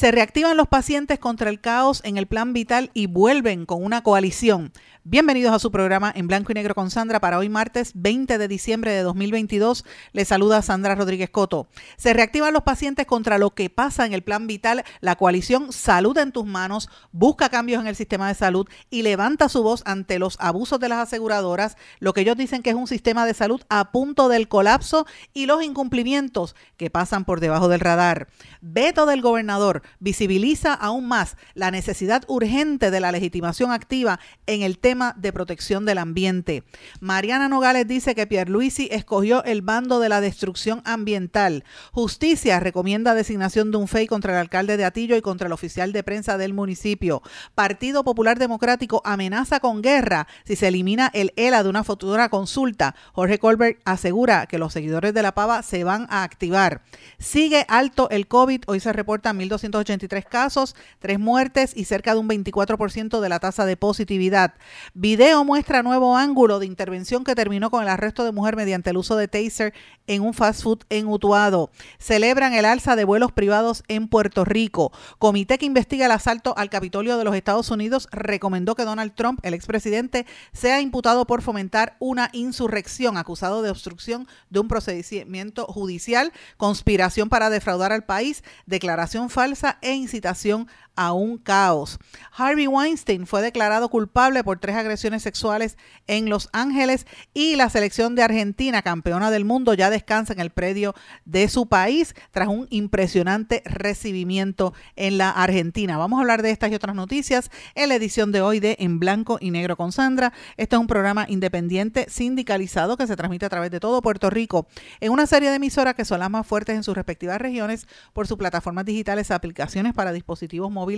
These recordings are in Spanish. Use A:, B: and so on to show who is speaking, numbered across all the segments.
A: Se reactivan los pacientes contra el caos en el plan vital y vuelven con una coalición. Bienvenidos a su programa en blanco y negro con Sandra para hoy martes 20 de diciembre de 2022. Les saluda Sandra Rodríguez Coto. Se reactivan los pacientes contra lo que pasa en el plan vital. La coalición Salud en tus manos busca cambios en el sistema de salud y levanta su voz ante los abusos de las aseguradoras, lo que ellos dicen que es un sistema de salud a punto del colapso y los incumplimientos que pasan por debajo del radar. Veto del gobernador visibiliza aún más la necesidad urgente de la legitimación activa en el tema de protección del ambiente. Mariana Nogales dice que Pierluisi escogió el bando de la destrucción ambiental. Justicia recomienda designación de un FEI contra el alcalde de Atillo y contra el oficial de prensa del municipio. Partido Popular Democrático amenaza con guerra si se elimina el ELA de una futura consulta. Jorge Colbert asegura que los seguidores de la Pava se van a activar. Sigue alto el COVID. Hoy se reportan 1.283 casos, tres muertes y cerca de un 24% de la tasa de positividad. Video muestra nuevo ángulo de intervención que terminó con el arresto de mujer mediante el uso de taser en un fast food en Utuado. Celebran el alza de vuelos privados en Puerto Rico. Comité que investiga el asalto al Capitolio de los Estados Unidos recomendó que Donald Trump, el expresidente, sea imputado por fomentar una insurrección, acusado de obstrucción de un procedimiento judicial, conspiración para defraudar al país, declaración falsa e incitación a un caos. Harvey Weinstein fue declarado culpable por tres agresiones sexuales en Los Ángeles y la selección de Argentina, campeona del mundo, ya descansa en el predio de su país tras un impresionante recibimiento en la Argentina. Vamos a hablar de estas y otras noticias en la edición de hoy de En Blanco y Negro con Sandra. Este es un programa independiente sindicalizado que se transmite a través de todo Puerto Rico en una serie de emisoras que son las más fuertes en sus respectivas regiones por sus plataformas digitales, aplicaciones para dispositivos móviles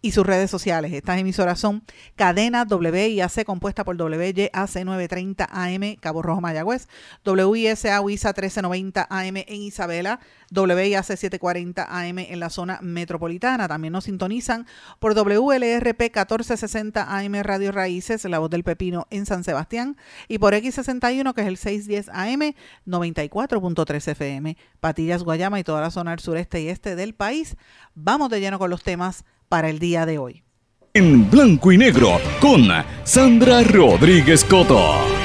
A: y sus redes sociales. Estas emisoras son Cadena WIAC compuesta por WYAC 930 AM Cabo Rojo Mayagüez, WISA WISA 1390 AM en Isabela, WIAC 740 AM en la zona metropolitana. También nos sintonizan por WLRP 1460 AM Radio Raíces, La Voz del Pepino en San Sebastián, y por X61 que es el 610 AM 94.3 FM, Patillas, Guayama y toda la zona del sureste y este del país. Vamos de lleno con los temas para el día de hoy.
B: En blanco y negro con Sandra Rodríguez Coto.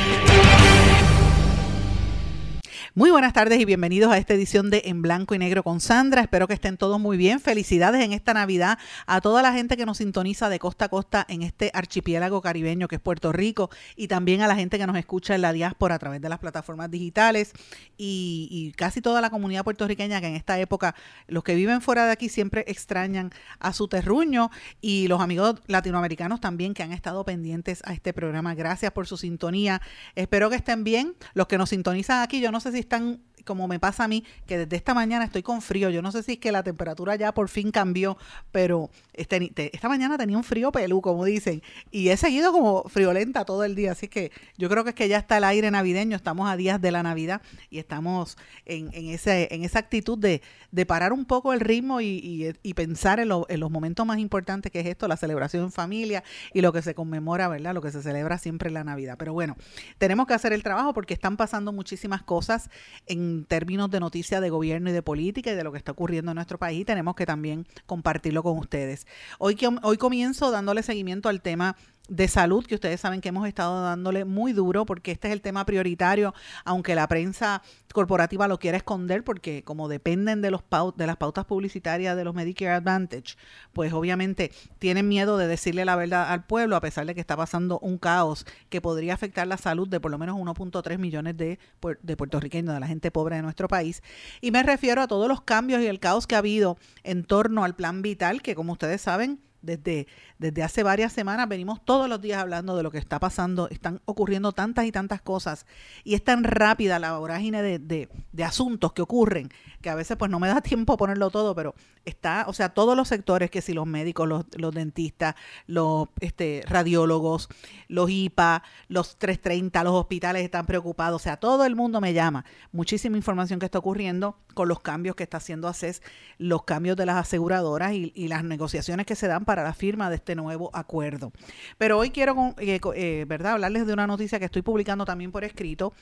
A: Muy buenas tardes y bienvenidos a esta edición de En Blanco y Negro con Sandra. Espero que estén todos muy bien. Felicidades en esta Navidad a toda la gente que nos sintoniza de costa a costa en este archipiélago caribeño que es Puerto Rico y también a la gente que nos escucha en la diáspora a través de las plataformas digitales y, casi toda la comunidad puertorriqueña que en esta época los que viven fuera de aquí siempre extrañan a su terruño y los amigos latinoamericanos también que han estado pendientes a este programa. Gracias por su sintonía. Espero que estén bien. Los que nos sintonizan aquí, yo no sé si están como me pasa a mí, que desde esta mañana estoy con frío. Yo no sé si es que la temperatura ya por fin cambió, pero este, esta mañana tenía un frío pelú, como dicen, y he seguido como friolenta todo el día. Así que yo creo que es que ya está el aire navideño, estamos a días de la Navidad y estamos en, ese, en esa actitud de, parar un poco el ritmo y, pensar en, en, los momentos más importantes que es esto, la celebración en familia y lo que se conmemora, ¿verdad? Lo que se celebra siempre en la Navidad. Pero bueno, tenemos que hacer el trabajo porque están pasando muchísimas cosas en términos de noticia de gobierno y de política y de lo que está ocurriendo en nuestro país, tenemos que también compartirlo con ustedes. Hoy, hoy comienzo dándole seguimiento al tema de salud, que ustedes saben que hemos estado dándole muy duro porque este es el tema prioritario, aunque la prensa corporativa lo quiera esconder porque como dependen de, los de las pautas publicitarias de los Medicare Advantage, pues obviamente tienen miedo de decirle la verdad al pueblo a pesar de que está pasando un caos que podría afectar la salud de por lo menos 1.3 millones de, de puertorriqueños, de la gente pobre de nuestro país. Y me refiero a todos los cambios y el caos que ha habido en torno al plan vital, que como ustedes saben, desde, desde hace varias semanas venimos todos los días hablando de lo que está pasando, están ocurriendo tantas y tantas cosas y es tan rápida la vorágine de, de, de asuntos que ocurren que a veces pues no me da tiempo ponerlo todo, pero está, o sea, todos los sectores, que si los médicos, los, los dentistas, los este, radiólogos, los IPA, los 330, los hospitales están preocupados, o sea, todo el mundo me llama. Muchísima información que está ocurriendo con los cambios que está haciendo ACES, los cambios de las aseguradoras y, y las negociaciones que se dan para la firma de este nuevo acuerdo. Pero hoy quiero, eh, eh, ¿verdad?, hablarles de una noticia que estoy publicando también por escrito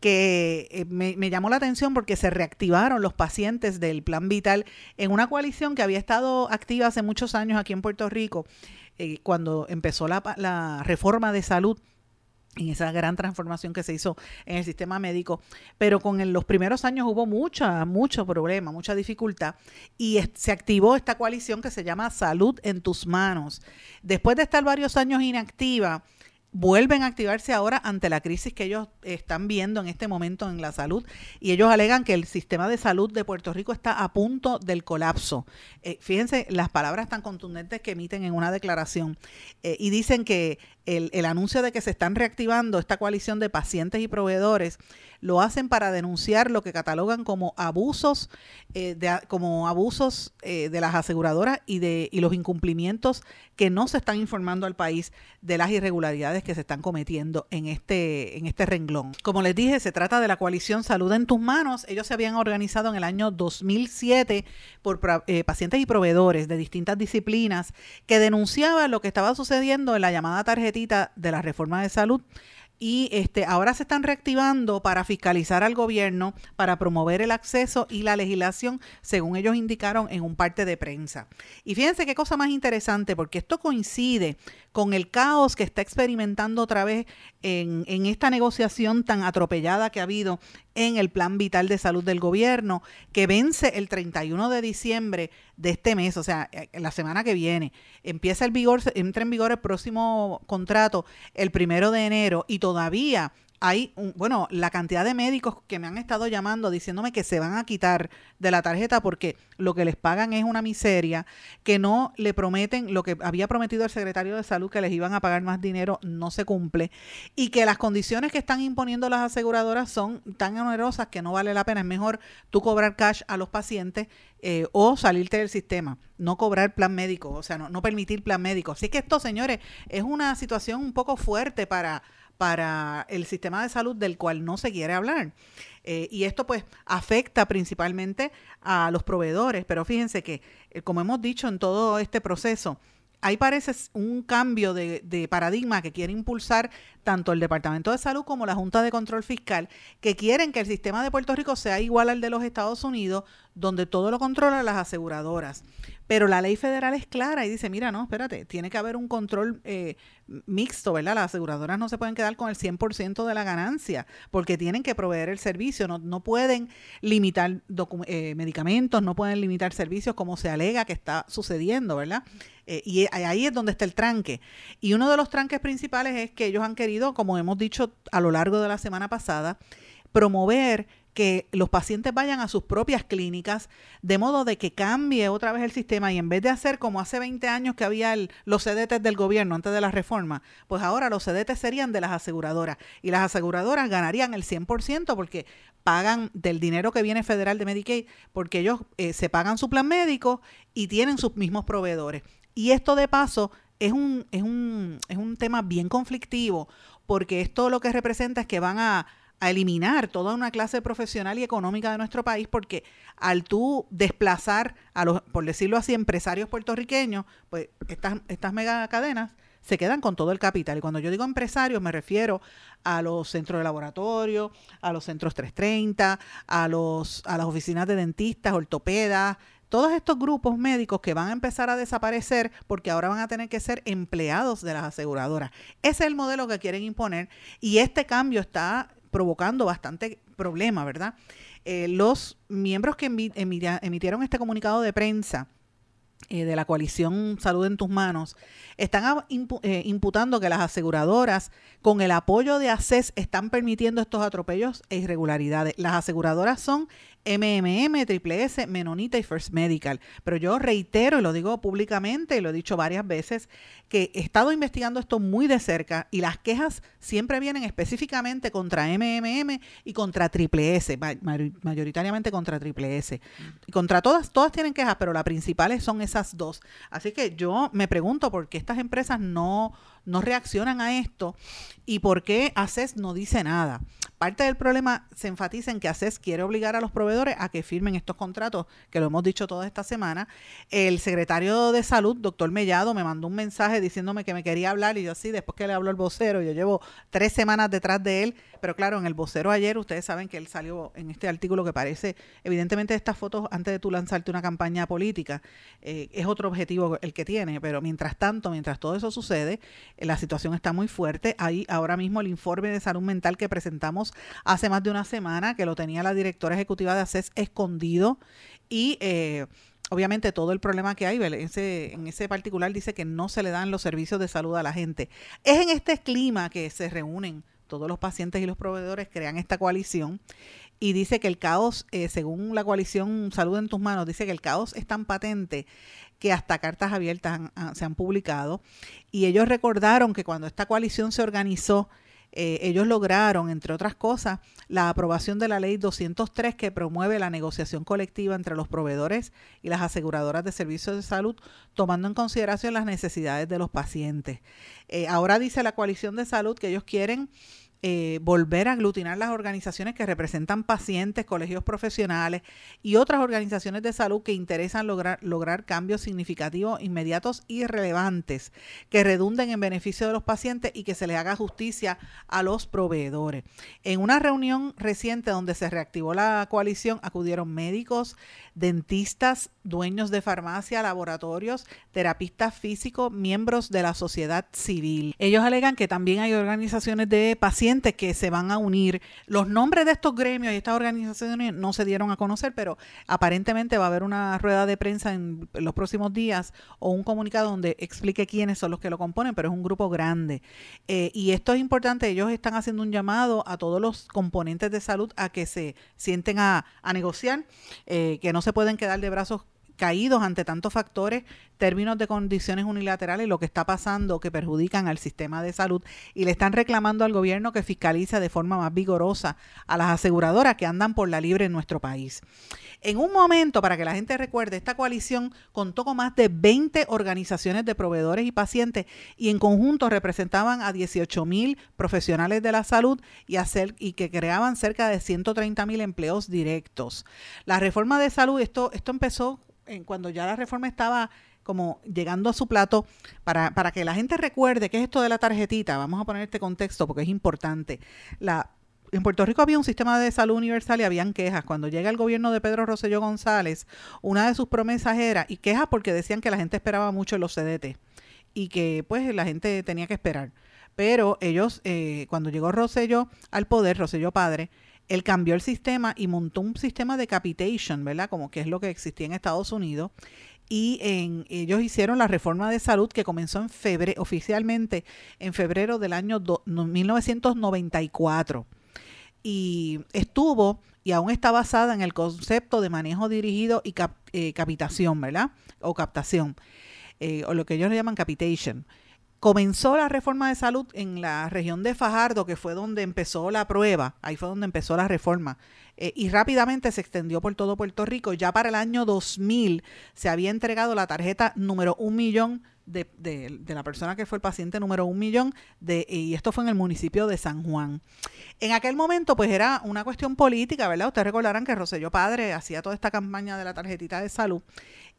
A: que eh, me, llamó la atención porque se reactivaron los pacientes del Plan Vital en una coalición que había estado activa hace muchos años aquí en Puerto Rico, eh, cuando empezó la reforma de salud en esa gran transformación que se hizo en el sistema médico, pero con los primeros años hubo mucha, mucho problema, mucha dificultad y se activó esta coalición que se llama Salud en tus manos. Después de estar varios años inactiva, vuelven a activarse ahora ante la crisis que ellos están viendo en este momento en la salud y ellos alegan que el sistema de salud de Puerto Rico está a punto del colapso. Eh, fíjense las palabras tan contundentes que emiten en una declaración eh, y dicen que el, el, anuncio de que se están reactivando esta coalición de pacientes y proveedores lo hacen para denunciar lo que catalogan como abusos eh, de, como abusos eh, de las aseguradoras y de y los incumplimientos que no se están informando al país de las irregularidades que se están cometiendo en este en este renglón. Como les dije, se trata de la coalición Salud en tus manos. Ellos se habían organizado en el año 2007 por eh, pacientes y proveedores de distintas disciplinas que denunciaban lo que estaba sucediendo en la llamada de la reforma de salud y este, ahora se están reactivando para fiscalizar al gobierno, para promover el acceso y la legislación, según ellos indicaron en un parte de prensa. Y fíjense qué cosa más interesante, porque esto coincide con el caos que está experimentando otra vez en, esta negociación tan atropellada que ha habido en el Plan Vital de Salud del Gobierno, que vence el 31 de diciembre de este mes, o sea, eh, la semana que viene. Empieza el vigor, entra en vigor el próximo contrato el primero de enero y todavía hay, un, bueno, la cantidad de médicos que me han estado llamando diciéndome que se van a quitar de la tarjeta porque lo que les pagan es una miseria, que no le prometen lo que había prometido el secretario de salud que les iban a pagar más dinero, no se cumple, y que las condiciones que están imponiendo las aseguradoras son tan onerosas que no vale la pena. Es mejor tú cobrar cash a los pacientes eh, o salirte del sistema, no cobrar plan médico, o sea, no, no permitir plan médico. Así que esto, señores, es una situación un poco fuerte para para el sistema de salud del cual no se quiere hablar. Eh, y esto pues afecta principalmente a los proveedores, pero fíjense que, eh, como hemos dicho en todo este proceso, ahí parece un cambio de, de, paradigma que quiere impulsar tanto el Departamento de Salud como la Junta de Control Fiscal, que quieren que el sistema de Puerto Rico sea igual al de los Estados Unidos, donde todo lo controlan las aseguradoras. Pero la ley federal es clara y dice, mira, no, espérate, tiene que haber un control eh, mixto, ¿verdad? Las aseguradoras no se pueden quedar con el 100% de la ganancia porque tienen que proveer el servicio, no, no pueden limitar eh, medicamentos, no pueden limitar servicios como se alega que está sucediendo, ¿verdad? Eh, y ahí es donde está el tranque. Y uno de los tranques principales es que ellos han querido, como hemos dicho a lo largo de la semana pasada, promover que los pacientes vayan a sus propias clínicas, de modo de que cambie otra vez el sistema y en vez de hacer como hace 20 años que había los CDT del gobierno antes de la reforma, pues ahora los CDT serían de las aseguradoras y las aseguradoras ganarían el 100% porque pagan del dinero que viene federal de Medicaid, porque ellos eh, se pagan su plan médico y tienen sus mismos proveedores. Y esto de paso es un, es un, es un tema bien conflictivo porque esto lo que representa es que van a eliminar toda una clase profesional y económica de nuestro país porque al tú desplazar a los, por decirlo así, empresarios puertorriqueños, pues estas, estas mega cadenas se quedan con todo el capital. Y cuando yo digo empresarios me refiero a los centros de laboratorio, a los centros 330, a, los, a las oficinas de dentistas, ortopedas, todos estos grupos médicos que van a empezar a desaparecer porque ahora van a tener que ser empleados de las aseguradoras. Ese es el modelo que quieren imponer y este cambio está provocando bastante problema, ¿verdad? Eh, los miembros que emitieron este comunicado de prensa eh, de la coalición Salud en tus manos, están eh, imputando que las aseguradoras, con el apoyo de ACES, están permitiendo estos atropellos e irregularidades. Las aseguradoras son MMM, Triple S, Menonita y First Medical. Pero yo reitero, y lo digo públicamente, y lo he dicho varias veces, que he estado investigando esto muy de cerca y las quejas siempre vienen específicamente contra MMM y contra Triple S, mayoritariamente contra Triple S. Y contra todas, todas tienen quejas, pero las principales son esas dos. Así que yo me pregunto por qué estas empresas no no reaccionan a esto y por qué ACES no dice nada. Parte del problema se enfatiza en que ACES quiere obligar a los proveedores a que firmen estos contratos, que lo hemos dicho toda esta semana. El secretario de Salud, doctor Mellado, me mandó un mensaje diciéndome que me quería hablar y yo sí, después que le habló el vocero, yo llevo tres semanas detrás de él, pero claro, en el vocero ayer ustedes saben que él salió en este artículo que parece, evidentemente estas fotos antes de tú lanzarte una campaña política, eh, es otro objetivo el que tiene, pero mientras tanto, mientras todo eso sucede, la situación está muy fuerte. Hay ahora mismo el informe de salud mental que presentamos hace más de una semana, que lo tenía la directora ejecutiva de ACES escondido y... Eh, obviamente todo el problema que hay, ese, en ese particular dice que no se le dan los servicios de salud a la gente. Es en este clima que se reúnen todos los pacientes y los proveedores, crean esta coalición y dice que el caos, eh, según la coalición Salud en tus manos, dice que el caos es tan patente que hasta cartas abiertas se han publicado. Y ellos recordaron que cuando esta coalición se organizó, eh, ellos lograron, entre otras cosas, la aprobación de la ley 203 que promueve la negociación colectiva entre los proveedores y las aseguradoras de servicios de salud, tomando en consideración las necesidades de los pacientes. Eh, ahora dice la coalición de salud que ellos quieren eh, volver a aglutinar las organizaciones que representan pacientes, colegios profesionales y otras organizaciones de salud que interesan lograr, lograr cambios significativos, inmediatos y relevantes que redunden en beneficio de los pacientes y que se les haga justicia a los proveedores. En una reunión reciente donde se reactivó la coalición acudieron médicos, dentistas, dueños de farmacia, laboratorios, terapistas físicos, miembros de la sociedad civil. Ellos alegan que también hay organizaciones de pacientes que se van a unir. Los nombres de estos gremios y estas organizaciones no se dieron a conocer, pero aparentemente va a haber una rueda de prensa en los próximos días o un comunicado donde explique quiénes son los que lo componen, pero es un grupo grande. Eh, y esto es importante, ellos están haciendo un llamado a todos los componentes de salud a que se sienten a, negociar, eh, que no se pueden quedar de brazos caídos ante tantos factores, términos de condiciones unilaterales, lo que está pasando que perjudican al sistema de salud y le están reclamando al gobierno que fiscalice de forma más vigorosa a las aseguradoras que andan por la libre en nuestro país. En un momento, para que la gente recuerde, esta coalición contó con más de 20 organizaciones de proveedores y pacientes y en conjunto representaban a 18 mil profesionales de la salud y, y que creaban cerca de 130 mil empleos directos. La reforma de salud, esto, esto empezó en cuando ya la reforma estaba como llegando a su plato, para, para que la gente recuerde qué es esto de la tarjetita, vamos a poner este contexto porque es importante. La, en Puerto Rico había un sistema de salud universal y habían quejas. Cuando llega el gobierno de Pedro Rosselló González, una de sus promesas era, y quejas porque decían que la gente esperaba mucho en los CDT y que pues la gente tenía que esperar. Pero ellos, eh, cuando llegó Rosselló al poder, Rosselló padre, él cambió el sistema y montó un sistema de capitation, ¿verdad? Como que es lo que existía en Estados Unidos. Y en, ellos hicieron la reforma de salud que comenzó en febrero, oficialmente en febrero del año 1994 y estuvo y aún está basada en el concepto de manejo dirigido y eh, capitación, ¿verdad? O captación, eh, o lo que ellos le llaman capitation. Comenzó la reforma de salud en la región de Fajardo, que fue donde empezó la prueba, ahí fue donde empezó la reforma, eh, y rápidamente se extendió por todo Puerto Rico. Ya para el año 2000 se había entregado la tarjeta número un millón de, de, la persona que fue el paciente número un millón, de, y esto fue en el municipio de San Juan. En aquel momento, pues era una cuestión política, ¿verdad? Ustedes recordarán que Roselló Padre hacía toda esta campaña de la tarjetita de salud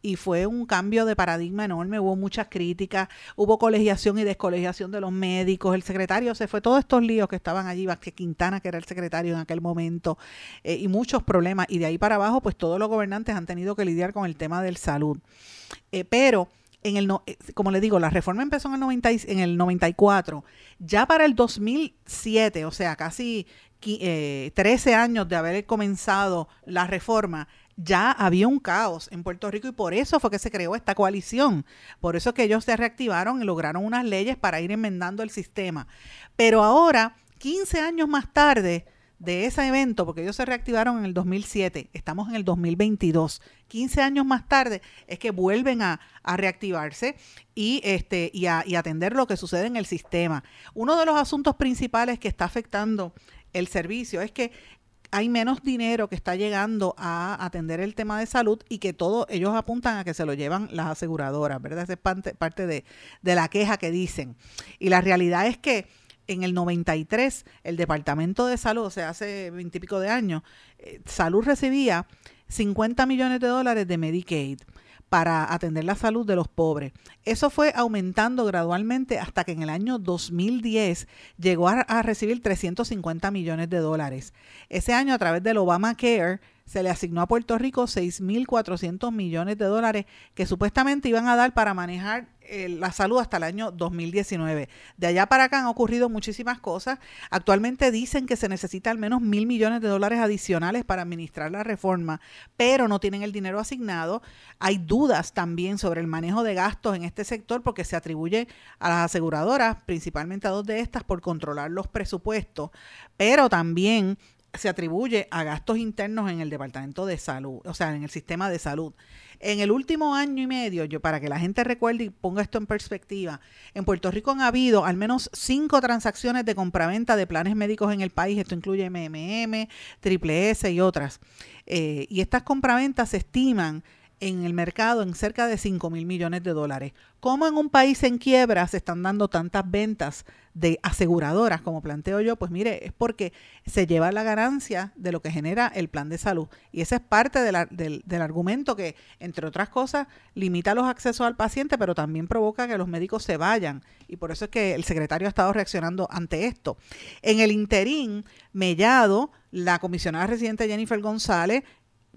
A: y fue un cambio de paradigma enorme, hubo muchas críticas, hubo colegiación y descolegiación de los médicos, el secretario se fue, todos estos líos que estaban allí, Vázquez Quintana, que era el secretario en aquel momento, eh, y muchos problemas, y de ahí para abajo, pues todos los gobernantes han tenido que lidiar con el tema del salud. Eh, pero en el, eh, como le digo, la reforma empezó en el, 90, en el 94. Ya para el 2007, o sea, casi 13 eh, años de haber comenzado la reforma, ya había un caos en Puerto Rico y por eso fue que se creó esta coalición. Por eso que ellos se reactivaron y lograron unas leyes para ir enmendando el sistema. Pero ahora, 15 años más tarde, de ese evento, porque ellos se reactivaron en el 2007, estamos en el 2022, 15 años más tarde es que vuelven a, reactivarse y, este, y, atender lo que sucede en el sistema. Uno de los asuntos principales que está afectando el servicio es que hay menos dinero que está llegando a atender el tema de salud y que todos ellos apuntan a que se lo llevan las aseguradoras, ¿verdad? Esa es parte, parte de, de la queja que dicen. Y la realidad es que en el 93 el Departamento de Salud, o sea, hace veintipico de años, eh, Salud recibía 50 millones de dólares de Medicaid para atender la salud de los pobres. Eso fue aumentando gradualmente hasta que en el año 2010 llegó a, recibir 350 millones de dólares. Ese año a través del Obamacare se le asignó a Puerto Rico 6.400 millones de dólares que supuestamente iban a dar para manejar eh, la salud hasta el año 2019. De allá para acá han ocurrido muchísimas cosas. Actualmente dicen que se necesita al menos mil millones de dólares adicionales para administrar la reforma, pero no tienen el dinero asignado. Hay dudas también sobre el manejo de gastos en este sector porque se atribuye a las aseguradoras, principalmente a dos de estas, por controlar los presupuestos, pero también se atribuye a gastos internos en el Departamento de Salud, o sea, en el sistema de salud. En el último año y medio, yo para que la gente recuerde y ponga esto en perspectiva, en Puerto Rico han habido al menos cinco transacciones de compraventa de planes médicos en el país. Esto incluye MMM, Triple S y otras. Eh, y estas compraventas se estiman en el mercado en cerca de 5 mil millones de dólares. ¿Cómo en un país en quiebra se están dando tantas ventas de aseguradoras, como planteo yo? Pues mire, es porque se lleva la ganancia de lo que genera el plan de salud. Y ese es parte del, del argumento que, entre otras cosas, limita los accesos al paciente, pero también provoca que los médicos se vayan. Y por eso es que el secretario ha estado reaccionando ante esto. En el interín, Mellado, la comisionada residente Jennifer González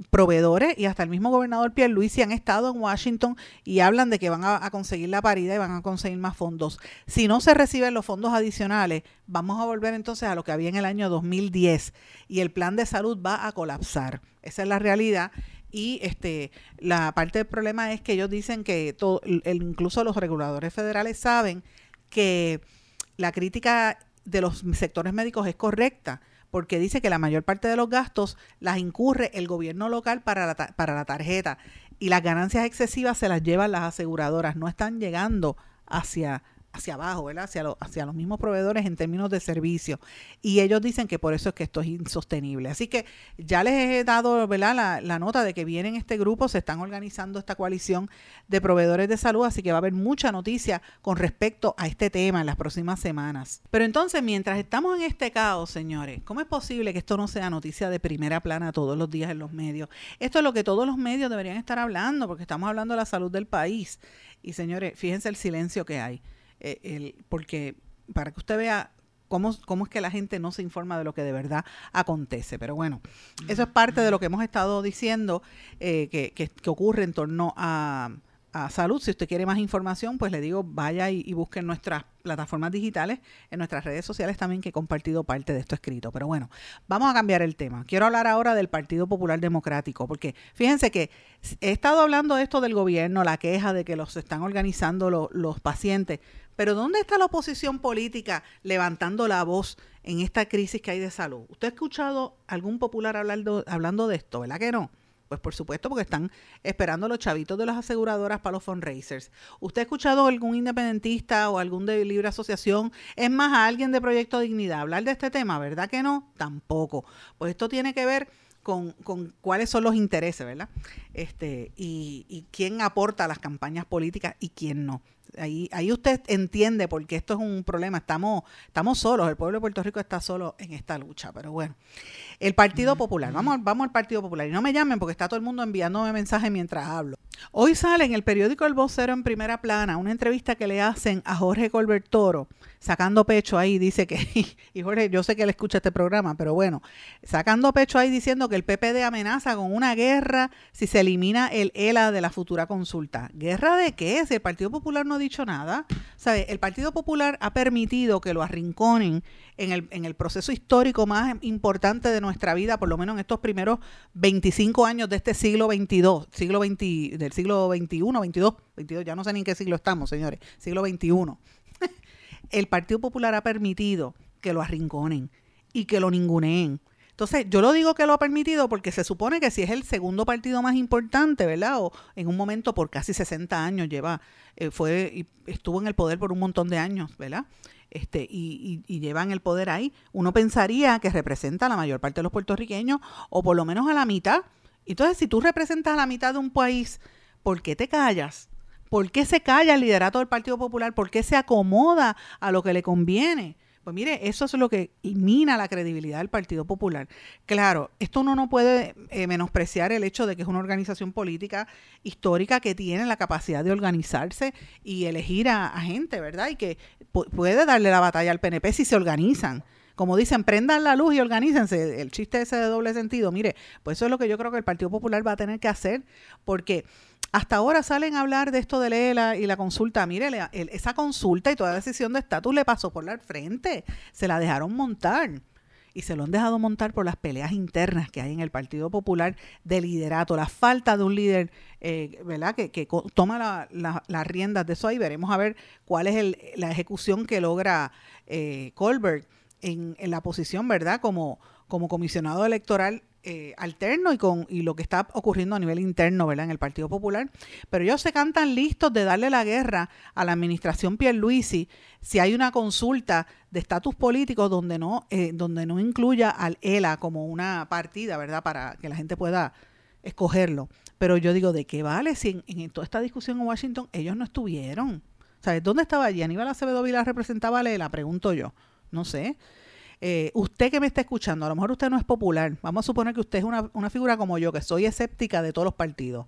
A: proveedores y hasta el mismo gobernador Pierre Luis han estado en Washington y hablan de que van a, conseguir la paridad y van a conseguir más fondos. Si no se reciben los fondos adicionales, vamos a volver entonces a lo que había en el año 2010 y el plan de salud va a colapsar. Esa es la realidad. Y este, la parte del problema es que ellos dicen que todo, incluso los reguladores federales saben que la crítica de los sectores médicos es correcta porque dice que la mayor parte de los gastos las incurre el gobierno local para la, para la tarjeta y las ganancias excesivas se las llevan las aseguradoras, no están llegando hacia hacia abajo, ¿verdad? Hacia, hacia los mismos proveedores en términos de servicio. Y ellos dicen que por eso es que esto es insostenible. Así que ya les he dado, ¿verdad? La, la nota de que vienen este grupo, se están organizando esta coalición de proveedores de salud, así que va a haber mucha noticia con respecto a este tema en las próximas semanas. Pero entonces, mientras estamos en este caos, señores, ¿cómo es posible que esto no sea noticia de primera plana todos los días en los medios? Esto es lo que todos los medios deberían estar hablando, porque estamos hablando de la salud del país. Y señores, fíjense el silencio que hay. Eh, el, porque para que usted vea cómo, cómo es que la gente no se informa de lo que de verdad acontece. Pero bueno, eso es parte de lo que hemos estado diciendo eh, que, que, ocurre en torno a, a salud. Si usted quiere más información, pues le digo, vaya y, y busque nuestras plataformas digitales, en nuestras redes sociales también, que he compartido parte de esto escrito. Pero bueno, vamos a cambiar el tema. Quiero hablar ahora del Partido Popular Democrático, porque fíjense que he estado hablando de esto del gobierno, la queja de que los están organizando los pacientes, pero ¿dónde está la oposición política levantando la voz en esta crisis que hay de salud? ¿Usted ha escuchado algún popular hablando, hablando de esto, verdad que no? Pues por supuesto, porque están esperando los chavitos de las aseguradoras para los fundraisers. ¿Usted ha escuchado algún independentista o algún de libre asociación? Es más, a alguien de Proyecto Dignidad hablar de este tema, ¿verdad que no? Tampoco. Pues esto tiene que ver con, con, cuáles son los intereses, ¿verdad? Este, y, y, quién aporta a las campañas políticas y quién no. Ahí, ahí usted entiende porque esto es un problema. Estamos, estamos solos, el pueblo de Puerto Rico está solo en esta lucha. Pero bueno, el Partido Popular, vamos, vamos al Partido Popular. Y no me llamen porque está todo el mundo enviándome mensajes mientras hablo. Hoy sale en el periódico El Vocero en primera plana una entrevista que le hacen a Jorge Colbert Toro, sacando pecho ahí, dice que, y Jorge, yo sé que él escucha este programa, pero bueno, sacando pecho ahí diciendo que el PPD amenaza con una guerra si se elimina el ELA de la futura consulta. ¿Guerra de qué? Si el Partido Popular no dicho nada. ¿Sabe? El Partido Popular ha permitido que lo arrinconen en el, en el proceso histórico más importante de nuestra vida, por lo menos en estos primeros 25 años de este siglo XXII, siglo XX, del siglo XXI, 22, 22, ya no sé ni en qué siglo estamos, señores, siglo XXI. El Partido Popular ha permitido que lo arrinconen y que lo ninguneen entonces, yo lo digo que lo ha permitido porque se supone que si es el segundo partido más importante, ¿verdad? O en un momento por casi 60 años lleva, eh, fue y estuvo en el poder por un montón de años, ¿verdad? Este, y, y, llevan el poder ahí. Uno pensaría que representa a la mayor parte de los puertorriqueños, o por lo menos a la mitad. Entonces, si tú representas a la mitad de un país, ¿por qué te callas? ¿Por qué se calla el liderato del Partido Popular? ¿Por qué se acomoda a lo que le conviene? Pues mire, eso es lo que mina la credibilidad del Partido Popular. Claro, esto uno no puede eh, menospreciar el hecho de que es una organización política histórica que tiene la capacidad de organizarse y elegir a, gente, ¿verdad? Y que puede darle la batalla al PNP si se organizan como dicen, prendan la luz y organícense. El chiste ese de doble sentido, mire, pues eso es lo que yo creo que el Partido Popular va a tener que hacer, porque hasta ahora salen a hablar de esto de Lela y la consulta. Mire, esa consulta y toda decisión de estatus le pasó por la frente. Se la dejaron montar. Y se lo han dejado montar por las peleas internas que hay en el Partido Popular de liderato, la falta de un líder, eh, ¿verdad?, que, que toma las riendas de eso. Ahí veremos a ver cuál es el, la ejecución que logra eh, Colbert en, en la posición, ¿verdad?, como, como comisionado electoral eh, alterno y con y lo que está ocurriendo a nivel interno ¿verdad? en el Partido Popular. Pero ellos se cantan listos de darle la guerra a la administración Pierluisi si hay una consulta de estatus político donde no, eh, donde no incluya al ELA como una partida, ¿verdad? Para que la gente pueda escogerlo. Pero yo digo, ¿de qué vale si en, toda esta discusión en Washington ellos no estuvieron? ¿Sabes? ¿Dónde estaba allí? Aníbal Acevedo Vila representaba a ELA, pregunto yo. No sé. Eh, usted que me está escuchando, a lo mejor usted no es popular, vamos a suponer que usted es una, una figura como yo, que soy escéptica de todos los partidos.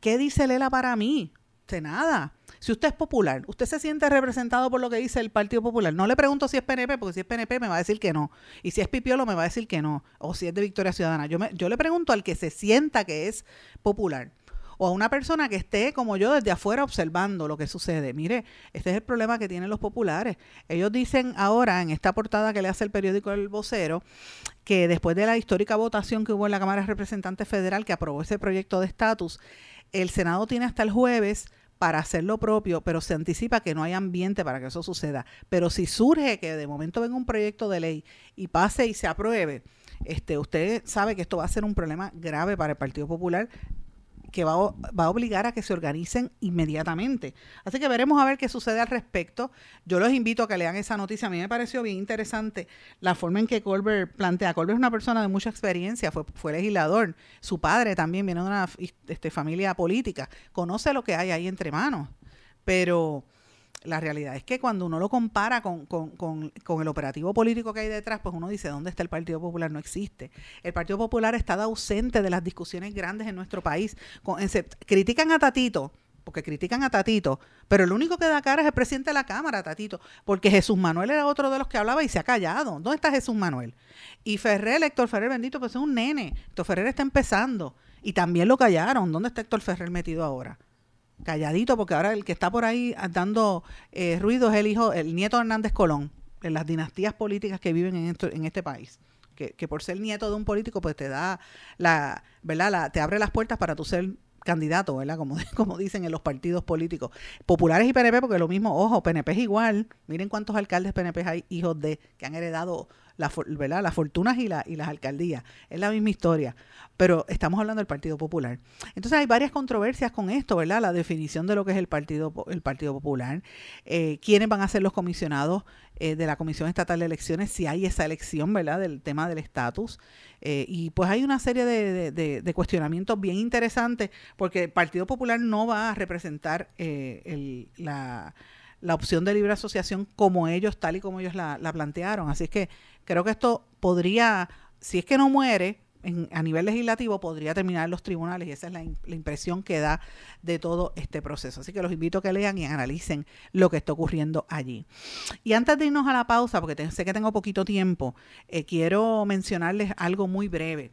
A: ¿Qué dice Lela para mí? De nada. Si usted es popular, usted se siente representado por lo que dice el Partido Popular. No le pregunto si es PNP, porque si es PNP me va a decir que no. Y si es Pipiolo me va a decir que no. O si es de Victoria Ciudadana. Yo, me, yo le pregunto al que se sienta que es popular o a una persona que esté como yo desde afuera observando lo que sucede. Mire, este es el problema que tienen los populares. Ellos dicen ahora en esta portada que le hace el periódico El Vocero que después de la histórica votación que hubo en la Cámara de Representantes Federal que aprobó ese proyecto de estatus, el Senado tiene hasta el jueves para hacer lo propio, pero se anticipa que no hay ambiente para que eso suceda. Pero si surge que de momento venga un proyecto de ley y pase y se apruebe, este, usted sabe que esto va a ser un problema grave para el Partido Popular que va, va, a obligar a que se organicen inmediatamente. Así que veremos a ver qué sucede al respecto. Yo los invito a que lean esa noticia. A mí me pareció bien interesante la forma en que Colbert plantea. Colbert es una persona de mucha experiencia, fue, fue legislador. Su padre también viene de una este, familia política. Conoce lo que hay ahí entre manos. Pero la realidad es que cuando uno lo compara con, el operativo político que hay detrás, pues uno dice, ¿dónde está el Partido Popular? No existe. El Partido Popular está ausente de las discusiones grandes en nuestro país. critican a Tatito, porque critican a Tatito, pero el único que da cara es el presidente de la Cámara, Tatito, porque Jesús Manuel era otro de los que hablaba y se ha callado. ¿Dónde está Jesús Manuel? Y Ferrer, Héctor Ferrer, bendito, pues es un nene. Héctor Ferrer está empezando y también lo callaron. ¿Dónde está Héctor Ferrer metido ahora? Calladito, porque ahora el que está por ahí dando eh, ruido es el hijo, el nieto de Hernández Colón, en las dinastías políticas que viven en, en este país. Que, que, por ser nieto de un político, pues te da la, ¿verdad? La, te abre las puertas para tu ser candidato, ¿verdad? Como, como dicen en los partidos políticos. Populares y PNP, porque lo mismo, ojo, PNP es igual. Miren cuántos alcaldes PNP hay hijos de, que han heredado las fortunas y, la, y las alcaldías. Es la misma historia, pero estamos hablando del Partido Popular. Entonces hay varias controversias con esto, ¿verdad? La definición de lo que es el Partido, el partido Popular, eh, quiénes van a ser los comisionados eh, de la Comisión Estatal de Elecciones, si hay esa elección, ¿verdad? Del tema del estatus. Eh, y pues hay una serie de, cuestionamientos bien interesantes, porque el Partido Popular no va a representar el, la la opción de libre asociación como ellos, tal y como ellos la, la, plantearon. Así es que Creo que esto podría, si es que no muere, a nivel legislativo podría terminar en los tribunales y esa es la, impresión que da de todo este proceso. Así que los invito a que lean y analicen lo que está ocurriendo allí. Y antes de irnos a la pausa, porque sé que tengo poquito tiempo, eh, quiero mencionarles algo muy breve.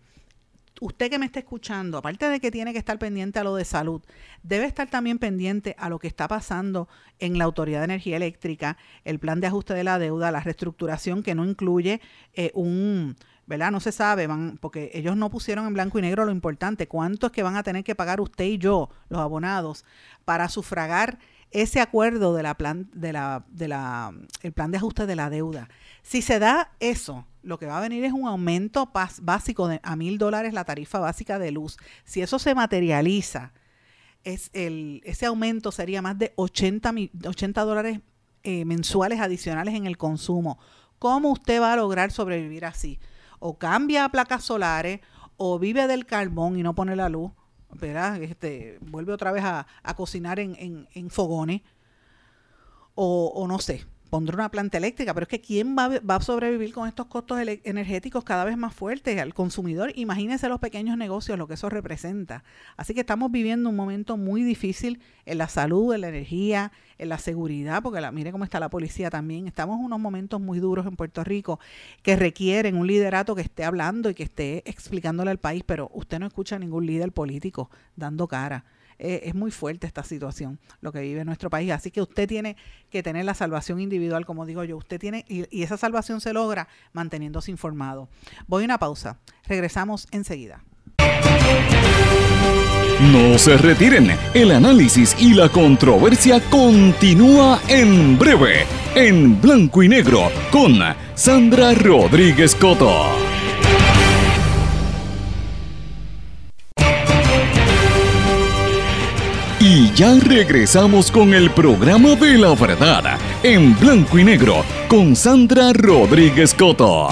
A: Usted que me está escuchando, aparte de que tiene que estar pendiente a lo de salud, debe estar también pendiente a lo que está pasando en la Autoridad de Energía Eléctrica, el plan de ajuste de la deuda, la reestructuración que no incluye eh, un... ¿verdad? No se sabe, van, porque ellos no pusieron en blanco y negro lo importante, cuánto es que van a tener que pagar usted y yo, los abonados, para sufragar ese acuerdo de la plan, de la, de la, el plan de ajuste de la deuda. Si se da eso, lo que va a venir es un aumento básico de a mil dólares la tarifa básica de luz. Si eso se materializa, es el, ese aumento sería más de 80, 80 dólares eh, mensuales adicionales en el consumo. ¿Cómo usted va a lograr sobrevivir así? O cambia a placas solares o vive del carbón y no pone la luz, ¿verdad? Este, vuelve otra vez a, cocinar en, en, fogones o, o no sé, pondrá una planta eléctrica, pero es que ¿quién va, a sobrevivir con estos costos energéticos cada vez más fuertes al consumidor? Imagínense los pequeños negocios, lo que eso representa. Así que estamos viviendo un momento muy difícil en la salud, en la energía, en la seguridad, porque mire cómo está la policía también. Estamos en unos momentos muy duros en Puerto Rico que requieren un liderato que esté hablando y que esté explicándole al país, pero usted no escucha a ningún líder político dando cara. Eh, es muy fuerte esta situación, lo que vive nuestro país. Así que usted tiene que tener la salvación individual, como digo yo. Usted tiene, y, y esa salvación se logra manteniéndose informado. Voy a una pausa. Regresamos enseguida.
B: No se retiren, el análisis y la controversia continúa en breve, en blanco y negro, con Sandra Rodríguez Coto. Y ya regresamos con el programa de la verdad, en blanco y negro, con Sandra Rodríguez Coto.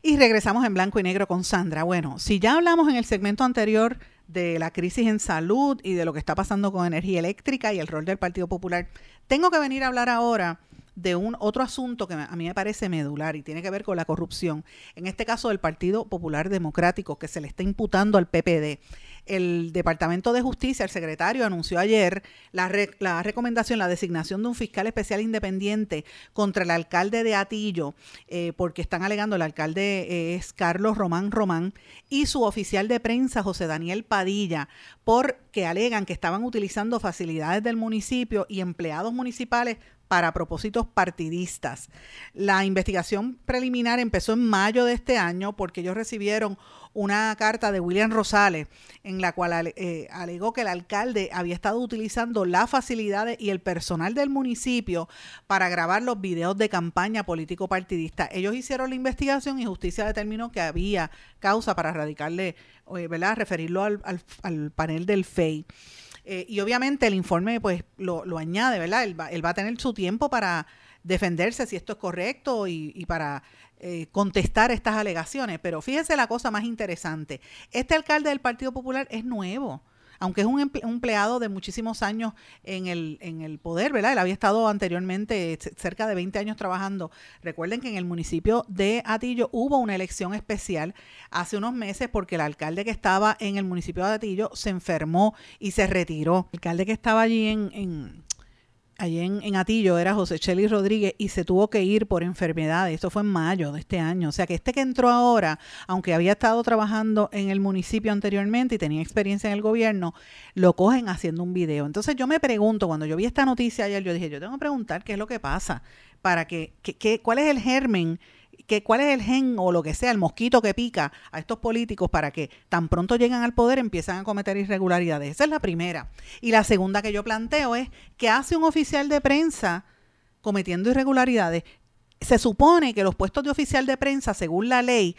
A: Y regresamos en blanco y negro con Sandra. Bueno, si ya hablamos en el segmento anterior de la crisis en salud y de lo que está pasando con energía eléctrica y el rol del Partido Popular, tengo que venir a hablar ahora de un otro asunto que a mí me parece medular y tiene que ver con la corrupción, en este caso del Partido Popular Democrático, que se le está imputando al PPD. El Departamento de Justicia, el secretario, anunció ayer la, la recomendación, la designación de un fiscal especial independiente contra el alcalde de Atillo, eh, porque están alegando, el alcalde eh, es Carlos Román Román, y su oficial de prensa, José Daniel Padilla, porque alegan que estaban utilizando facilidades del municipio y empleados municipales para propósitos partidistas. La investigación preliminar empezó en mayo de este año porque ellos recibieron una carta de William Rosales en la cual eh, alegó que el alcalde había estado utilizando las facilidades y el personal del municipio para grabar los videos de campaña político partidista. Ellos hicieron la investigación y justicia determinó que había causa para radicarle, eh, ¿verdad? Referirlo al, al panel del FEI. Eh, y obviamente el informe pues lo, añade, ¿verdad? Él va, él va, a tener su tiempo para defenderse si esto es correcto y, para eh, contestar estas alegaciones. Pero fíjese la cosa más interesante. Este alcalde del Partido Popular es nuevo aunque es un empleado de muchísimos años en el, en el poder, ¿verdad? Él había estado anteriormente cerca de 20 años trabajando. Recuerden que en el municipio de Atillo hubo una elección especial hace unos meses porque el alcalde que estaba en el municipio de Atillo se enfermó y se retiró. El alcalde que estaba allí en allí en, Atillo era José Chely Rodríguez y se tuvo que ir por enfermedades. Esto fue en mayo de este año. O sea que este que entró ahora, aunque había estado trabajando en el municipio anteriormente y tenía experiencia en el gobierno, lo cogen haciendo un video. Entonces yo me pregunto, cuando yo vi esta noticia ayer, yo dije, yo tengo que preguntar qué es lo que pasa, para que, que, cuál es el germen que cuál es el gen o lo que sea, el mosquito que pica a estos políticos para que tan pronto llegan al poder empiezan a cometer irregularidades. Esa es la primera. Y la segunda que yo planteo es que hace un oficial de prensa cometiendo irregularidades. Se supone que los puestos de oficial de prensa, según la ley,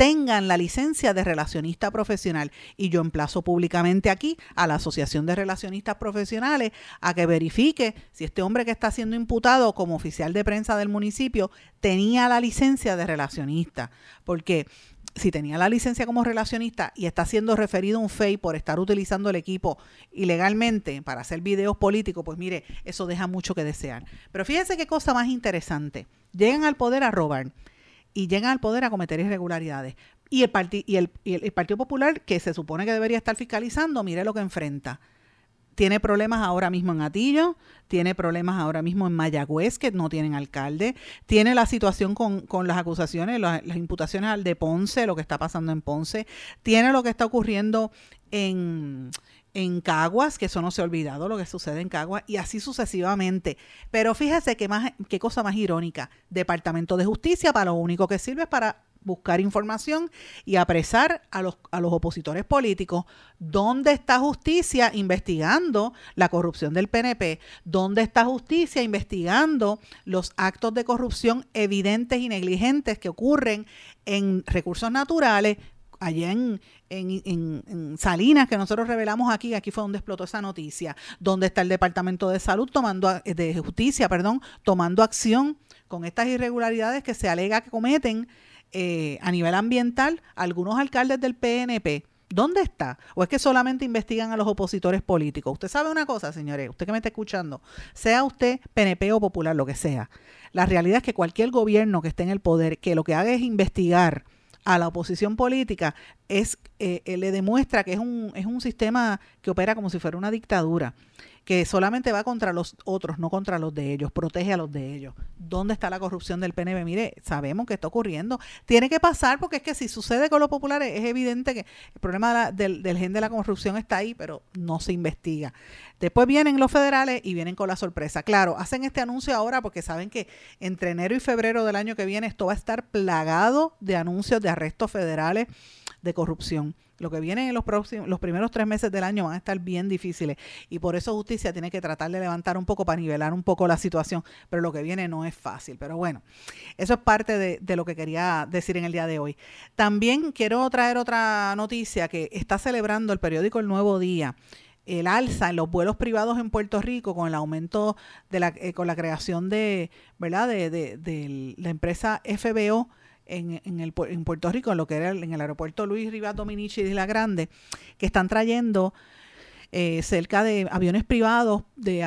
A: tengan la licencia de relacionista profesional. Y yo emplazo públicamente aquí a la Asociación de Relacionistas Profesionales a que verifique si este hombre que está siendo imputado como oficial de prensa del municipio tenía la licencia de relacionista. Porque si tenía la licencia como relacionista y está siendo referido a un FEI por estar utilizando el equipo ilegalmente para hacer videos políticos, pues mire, eso deja mucho que desear. Pero fíjense qué cosa más interesante. Llegan al poder a robar y llegan al poder a cometer irregularidades. Y el, y el, Partido Popular, que se supone que debería estar fiscalizando, mire lo que enfrenta. tiene problemas ahora mismo en Atillo, tiene problemas ahora mismo en Mayagüez, que no tienen alcalde, tiene la situación con, las acusaciones, las, imputaciones al de Ponce, lo que está pasando en Ponce, tiene lo que está ocurriendo en en Caguas, que eso no se ha olvidado lo que sucede en Caguas, y así sucesivamente. Pero fíjese qué, más, qué cosa más irónica. Departamento de Justicia para lo único que sirve es para buscar información y apresar a los, a los opositores políticos. ¿Dónde está justicia investigando la corrupción del PNP? ¿Dónde está justicia investigando los actos de corrupción evidentes y negligentes que ocurren en recursos naturales? Allá en, en, Salinas, que nosotros revelamos aquí, aquí fue donde explotó esa noticia, ¿Dónde está el Departamento de Salud tomando, de Justicia, perdón, tomando acción con estas irregularidades que se alega que cometen eh, a nivel ambiental algunos alcaldes del PNP. ¿Dónde está? ¿O es que solamente investigan a los opositores políticos? Usted sabe una cosa, señores, usted que me está escuchando, sea usted PNP o popular, lo que sea. La realidad es que cualquier gobierno que esté en el poder, que lo que haga es investigar a la oposición política, es, eh, eh, le demuestra que es un, es un sistema que opera como si fuera una dictadura que solamente va contra los otros, no contra los de ellos, protege a los de ellos. ¿Dónde está la corrupción del PNB? Mire, sabemos que está ocurriendo. Tiene que pasar porque es que si sucede con los populares es evidente que el problema del, del gen de la corrupción está ahí, pero no se investiga. Después vienen los federales y vienen con la sorpresa. Claro, hacen este anuncio ahora porque saben que entre enero y febrero del año que viene esto va a estar plagado de anuncios de arrestos federales de corrupción. Lo que viene en los próximos, los primeros tres meses del año van a estar bien difíciles y por eso justicia tiene que tratar de levantar un poco para nivelar un poco la situación, pero lo que viene no es fácil. Pero bueno, eso es parte de, lo que quería decir en el día de hoy. También quiero traer otra noticia que está celebrando el periódico El Nuevo Día el alza en los vuelos privados en Puerto Rico con el aumento de la, eh, con la creación de, ¿verdad? De, de, de, la empresa FBO en, en, el, en Puerto Rico, en lo que era el, en el aeropuerto Luis Rivas Dominici de la Grande, que están trayendo eh, cerca de aviones privados de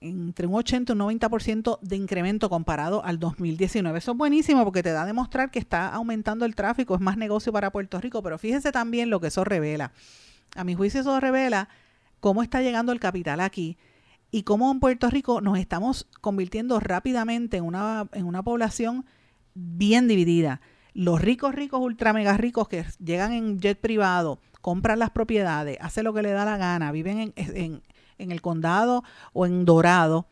A: entre un 80 y un 90% de incremento comparado al 2019. Eso es buenísimo porque te da a demostrar que está aumentando el tráfico, es más negocio para Puerto Rico, pero fíjese también lo que eso revela. A mi juicio eso revela cómo está llegando el capital aquí y cómo en Puerto Rico nos estamos convirtiendo rápidamente en una, en una población bien dividida. Los ricos, ricos, ultra mega ricos que llegan en jet privado, compran las propiedades, hacen lo que le da la gana, viven en, en, en el condado o en Dorado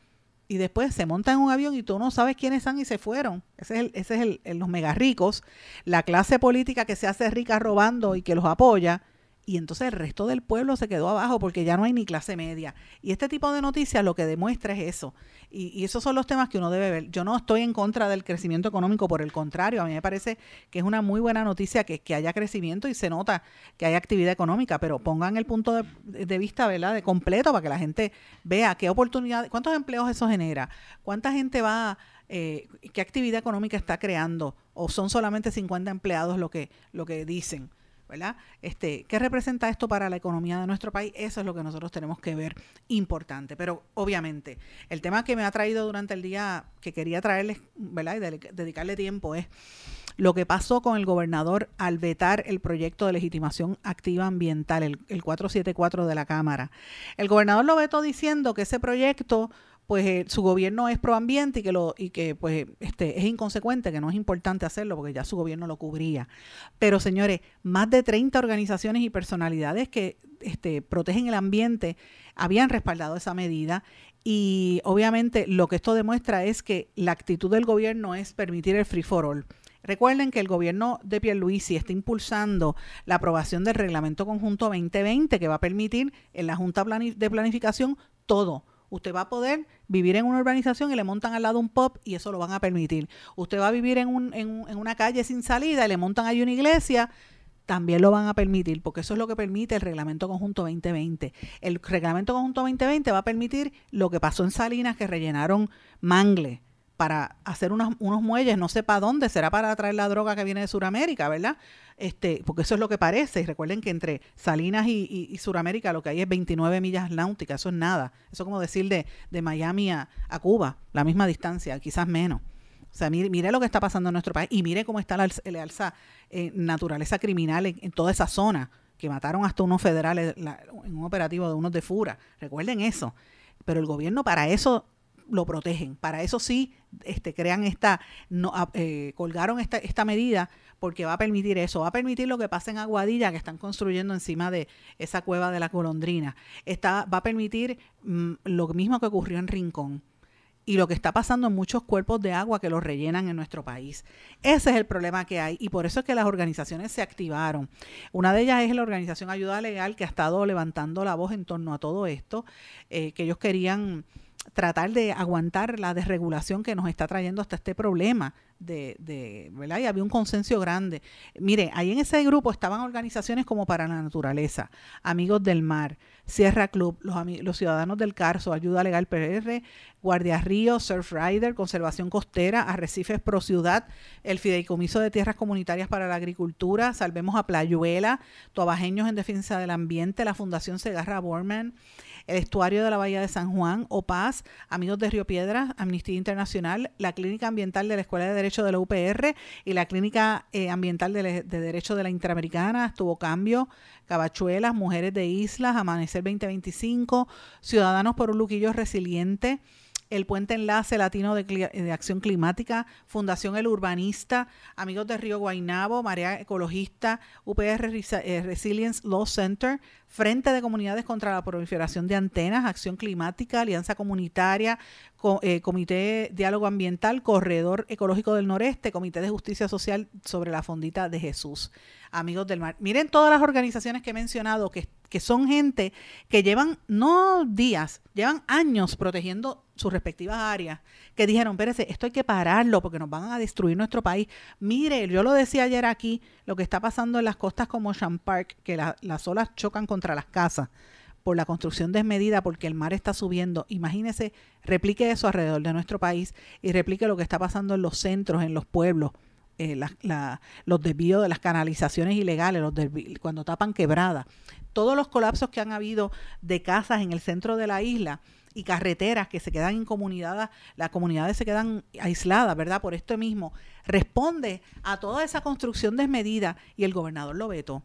A: y después se montan en un avión y tú no sabes quiénes son y se fueron. Ese es, el, ese es el, los mega ricos, la clase política que se hace rica robando y que los apoya y entonces el resto del pueblo se quedó abajo porque ya no hay ni clase media. Y este tipo de noticias lo que demuestra es eso. Y, esos son los temas que uno debe ver. Yo no estoy en contra del crecimiento económico, por el contrario, a mí me parece que es una muy buena noticia que, haya crecimiento y se nota que hay actividad económica, pero pongan el punto de, vista, ¿verdad?, de completo para que la gente vea qué oportunidades, cuántos empleos eso genera, cuánta gente va... Eh, qué actividad económica está creando o son solamente 50 empleados lo que, lo que dicen. ¿Verdad? Este, ¿Qué representa esto para la economía de nuestro país? Eso es lo que nosotros tenemos que ver importante. Pero obviamente, el tema que me ha traído durante el día, que quería traerles, ¿verdad? Y dedicarle tiempo es lo que pasó con el gobernador al vetar el proyecto de legitimación activa ambiental, el, el 474 de la Cámara. El gobernador lo vetó diciendo que ese proyecto pues eh, su gobierno es proambiente y que lo y que pues este es inconsecuente, que no es importante hacerlo porque ya su gobierno lo cubría. Pero señores, más de 30 organizaciones y personalidades que este, protegen el ambiente habían respaldado esa medida y obviamente lo que esto demuestra es que la actitud del gobierno es permitir el free for all. Recuerden que el gobierno de Pierluisi está impulsando la aprobación del Reglamento Conjunto 2020 que va a permitir en la Junta de Planificación todo, Usted va a poder vivir en una urbanización y le montan al lado un pop y eso lo van a permitir. Usted va a vivir en, un, en, en una calle sin salida y le montan ahí una iglesia también lo van a permitir, porque eso es lo que permite el Reglamento Conjunto 2020. El Reglamento Conjunto 2020 va a permitir lo que pasó en Salinas, que rellenaron mangle para hacer unos, unos muelles, no sé para dónde, será para traer la droga que viene de Sudamérica, ¿verdad? Este, porque eso es lo que parece. Y recuerden que entre Salinas y, y, Sudamérica lo que hay es 29 millas náuticas, eso es nada. Eso es como decir de, de Miami a, Cuba, la misma distancia, quizás menos. O sea, mire, mire, lo que está pasando en nuestro país y mire cómo está la, alza, eh, naturaleza criminal en, toda esa zona que mataron hasta unos federales en un operativo de unos de Fura. Recuerden eso. Pero el gobierno para eso lo protegen. Para eso sí este, crean esta, no, ah, eh, colgaron esta, esta medida porque va a permitir eso, va a permitir lo que pasa en Aguadilla, que están construyendo encima de esa cueva de la colondrina. Está, va a permitir mm, lo mismo que ocurrió en Rincón y lo que está pasando en muchos cuerpos de agua que los rellenan en nuestro país. Ese es el problema que hay y por eso es que las organizaciones se activaron. Una de ellas es la organización Ayuda Legal que ha estado levantando la voz en torno a todo esto, eh, que ellos querían tratar de aguantar la desregulación que nos está trayendo hasta este problema de, de, ¿verdad? Y había un consenso grande. Mire, ahí en ese grupo estaban organizaciones como Para la Naturaleza, Amigos del Mar, Sierra Club, los, los Ciudadanos del Carso, Ayuda Legal PR, Guardia Río, Surf Rider, Conservación Costera, Arrecifes Pro Ciudad, el Fideicomiso de Tierras Comunitarias para la Agricultura, Salvemos a Playuela, Tobajeños en Defensa del Ambiente, la Fundación Segarra Borman, el Estuario de la Bahía de San Juan, OPAS, Amigos de Río Piedras, Amnistía Internacional, la Clínica Ambiental de la Escuela de Derecho de la UPR y la Clínica eh, Ambiental de, Derecho de la Interamericana, estuvo cambio, Cabachuelas, Mujeres de Islas, Amanecer 2025, Ciudadanos por un Luquillo Resiliente, el Puente Enlace Latino de, Acción Climática, Fundación El Urbanista, Amigos de Río Guainabo, Marea Ecologista, UPR eh, Resilience Law Center, Frente de Comunidades contra la Proliferación de Antenas, Acción Climática, Alianza Comunitaria, eh, Comité Diálogo Ambiental, Corredor Ecológico del Noreste, Comité de Justicia Social sobre la Fondita de Jesús. Amigos del Mar. Miren todas las organizaciones que he mencionado que, que son gente que llevan no días, llevan años protegiendo sus respectivas áreas, que dijeron, espérese, esto hay que pararlo porque nos van a destruir nuestro país. Mire, yo lo decía ayer aquí, lo que está pasando en las costas como Shan Park, que las olas chocan contra las casas por la construcción desmedida, porque el mar está subiendo. Imagínese, replique eso alrededor de nuestro país y replique lo que está pasando en los centros, en los pueblos. Eh, los desvíos de las canalizaciones ilegales, los cuando tapan quebradas, todos los colapsos que han habido de casas en el centro de la isla, y carreteras que se quedan incomunidadas, las comunidades se quedan aisladas, ¿verdad? Por esto mismo, responde a toda esa construcción desmedida y el gobernador lo vetó.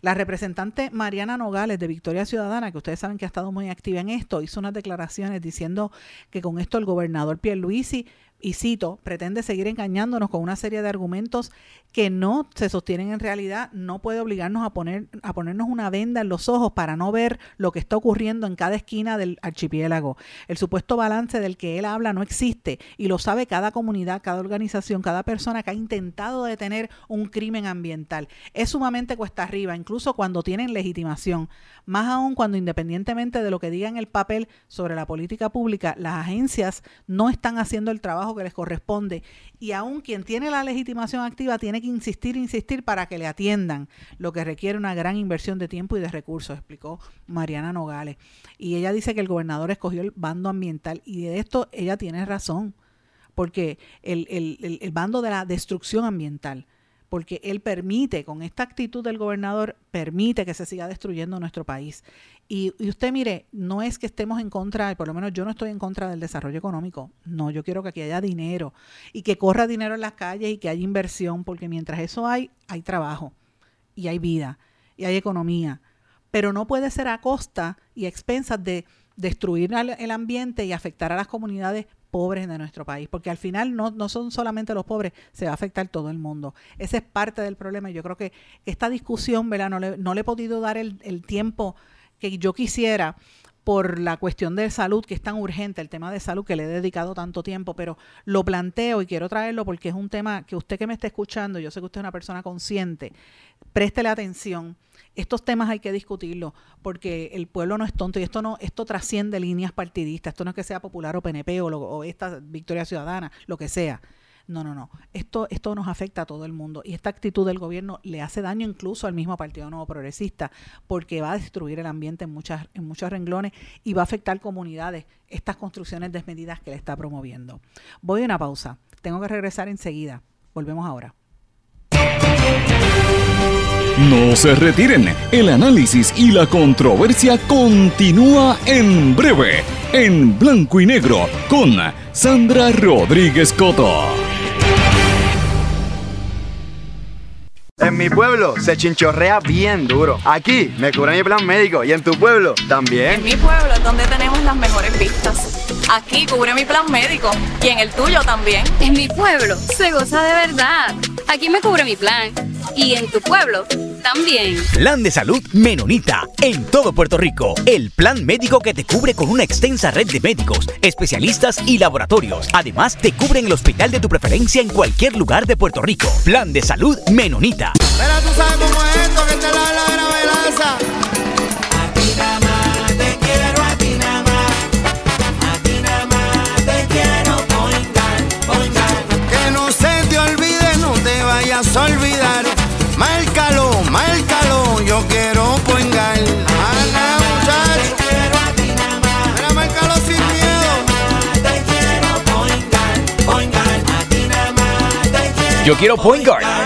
A: La representante Mariana Nogales de Victoria Ciudadana, que ustedes saben que ha estado muy activa en esto, hizo unas declaraciones diciendo que con esto el gobernador Pierluisi y cito, pretende seguir engañándonos con una serie de argumentos que no se sostienen en realidad, no puede obligarnos a, poner, a ponernos una venda en los ojos para no ver lo que está ocurriendo en cada esquina del archipiélago. El supuesto balance del que él habla no existe y lo sabe cada comunidad, cada organización, cada persona que ha intentado detener un crimen ambiental. Es sumamente cuesta arriba, incluso cuando tienen legitimación, más aún cuando independientemente de lo que diga en el papel sobre la política pública, las agencias no están haciendo el trabajo que les corresponde y aún quien tiene la legitimación activa tiene que insistir, insistir para que le atiendan, lo que requiere una gran inversión de tiempo y de recursos, explicó Mariana Nogales. Y ella dice que el gobernador escogió el bando ambiental y de esto ella tiene razón, porque el, el, el bando de la destrucción ambiental porque él permite, con esta actitud del gobernador, permite que se siga destruyendo nuestro país. Y, usted mire, no es que estemos en contra, por lo menos yo no estoy en contra del desarrollo económico, no, yo quiero que aquí haya dinero y que corra dinero en las calles y que haya inversión, porque mientras eso hay, hay trabajo y hay vida y hay economía, pero no puede ser a costa y a expensas de destruir el ambiente y afectar a las comunidades pobres de nuestro país, porque al final no, no son solamente los pobres, se va a afectar todo el mundo. Ese es parte del problema yo creo que esta discusión, ¿verdad? No le, no le he podido dar el, el tiempo que yo quisiera por la cuestión de salud, que es tan urgente, el tema de salud que le he dedicado tanto tiempo, pero lo planteo y quiero traerlo porque es un tema que usted que me está escuchando, yo sé que usted es una persona consciente, préstele atención estos temas hay que discutirlos porque el pueblo no es tonto y esto no esto trasciende líneas partidistas. Esto no es que sea popular o PNP o, o esta Victoria Ciudadana, lo que sea. No, no, no. Esto, esto nos afecta a todo el mundo y esta actitud del gobierno le hace daño incluso al mismo Partido Nuevo Progresista porque va a destruir el ambiente en, en muchos renglones y va a afectar comunidades, estas construcciones desmedidas que le está promoviendo. Voy a una pausa. Tengo que regresar enseguida. Volvemos ahora.
B: No se retiren, el análisis y la controversia continúa en breve, en blanco y negro, con Sandra Rodríguez Coto.
C: En mi pueblo se chinchorrea bien duro. Aquí me cubre mi plan médico y en tu pueblo también.
D: En mi pueblo es donde tenemos las mejores vistas. Aquí cubre mi plan médico y en el tuyo también.
E: En mi pueblo se goza de verdad. Aquí me cubre mi plan y en tu pueblo también.
F: Plan de salud Menonita en todo Puerto Rico. El plan médico que te cubre con una extensa red de médicos, especialistas y laboratorios. Además, te cubre en el hospital de tu preferencia en cualquier lugar de Puerto Rico. Plan de salud Menonita.
G: Pero tú sabes cómo es esto que te la la. Olvidar. Márcalo, márcalo, yo quiero poingar. Ana, muchacho. Te quiero a ti nada más. Mira, márcalo sin miedo. Te quiero poingar, poingar. A ti nada más te quiero.
F: Yo quiero Point Guard.
G: Ana,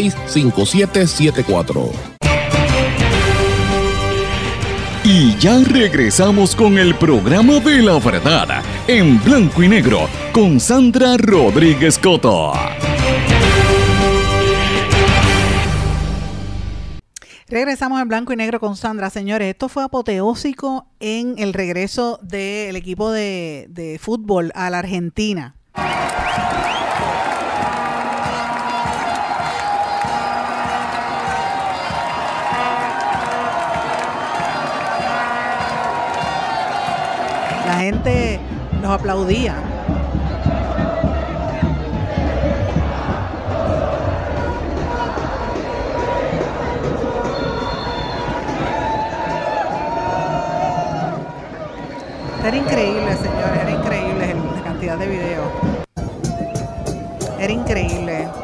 H: 939-336-5774.
B: Y ya regresamos con el programa de la verdad en blanco y negro con Sandra Rodríguez Coto.
A: Regresamos en blanco y negro con Sandra. Señores, esto fue apoteósico en el regreso del equipo de, de fútbol a la Argentina. Gente los aplaudía. Era increíble, señores, era increíble la cantidad de videos. Era increíble.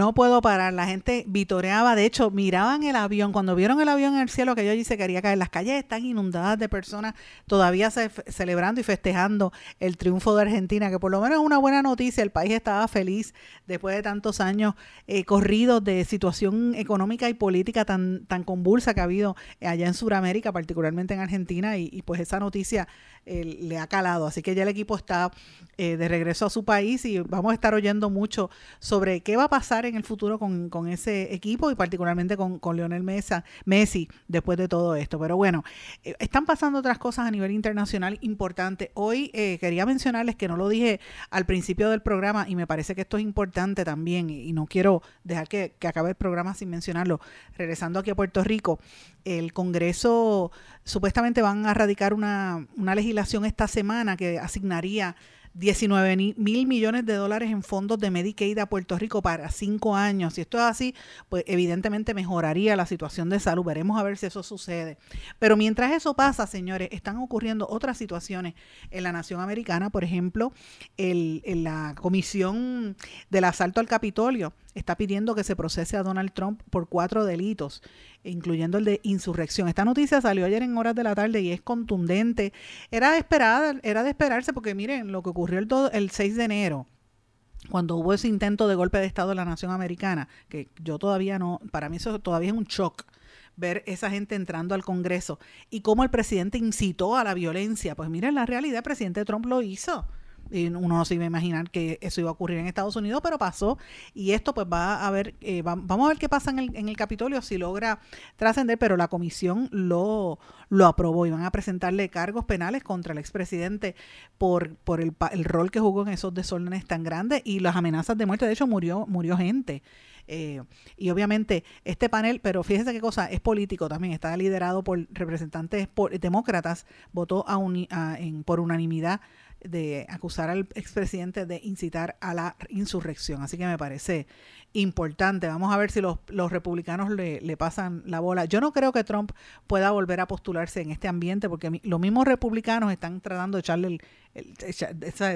A: No puedo parar, la gente vitoreaba, de hecho, miraban el avión, cuando vieron el avión en el cielo, que yo allí se quería caer, las calles están inundadas de personas todavía ce- celebrando y festejando el triunfo de Argentina, que por lo menos es una buena noticia, el país estaba feliz después de tantos años eh, corridos de situación económica y política tan, tan convulsa que ha habido allá en Sudamérica, particularmente en Argentina, y, y pues esa noticia eh, le ha calado, así que ya el equipo está eh, de regreso a su país y vamos a estar oyendo mucho sobre qué va a pasar en el futuro con, con ese equipo y particularmente con, con Lionel Mesa, Messi después de todo esto. Pero bueno, eh, están pasando otras cosas a nivel internacional importantes. Hoy quería mencionarles que no lo dije al principio del programa y me parece que esto es importante también y, y no quiero dejar que, que acabe el programa sin mencionarlo. Regresando aquí a Puerto Rico, el Congreso supuestamente van a radicar una, una legislación esta semana que asignaría 19 ni- mil millones de dólares en fondos de Medicaid a Puerto Rico para cinco años. Si esto es así, pues evidentemente mejoraría la situación de salud. Veremos a ver si eso sucede. Pero mientras eso pasa, señores, están ocurriendo otras situaciones en la nación americana. Por ejemplo, el, la comisión del asalto al Capitolio está pidiendo que se procese a Donald Trump por cuatro delitos, incluyendo el de insurrección. Esta noticia salió ayer en horas de la tarde y es contundente. Era de esperada, era de esperarse porque miren lo que ocurrió el, el 6 de enero cuando hubo ese intento de golpe de Estado en la nación americana, que yo todavía no, para mí eso todavía es un shock ver esa gente entrando al Congreso y cómo el presidente incitó a la violencia. Pues miren, la realidad, el presidente Trump lo hizo. Uno no se iba a imaginar que eso iba a ocurrir en Estados Unidos, pero pasó. Y esto pues va a ver, eh, va- vamos a ver qué pasa en el, en el Capitolio, si logra trascender, pero la comisión lo, lo aprobó y van a presentarle cargos penales contra el expresidente por, por el, el rol que jugó en esos desórdenes tan grandes y las amenazas de muerte. De hecho, murió, murió gente. Eh, y obviamente este panel, pero fíjense qué cosa, es político también, está liderado por representantes por- demócratas, votó a en- por unanimidad de acusar al expresidente de incitar a la insurrección. Así que me parece importante. Vamos a ver si los, los republicanos le, le, pasan la bola. Yo no creo que Trump pueda volver a postularse en este ambiente porque los mismos republicanos están tratando de echarle el,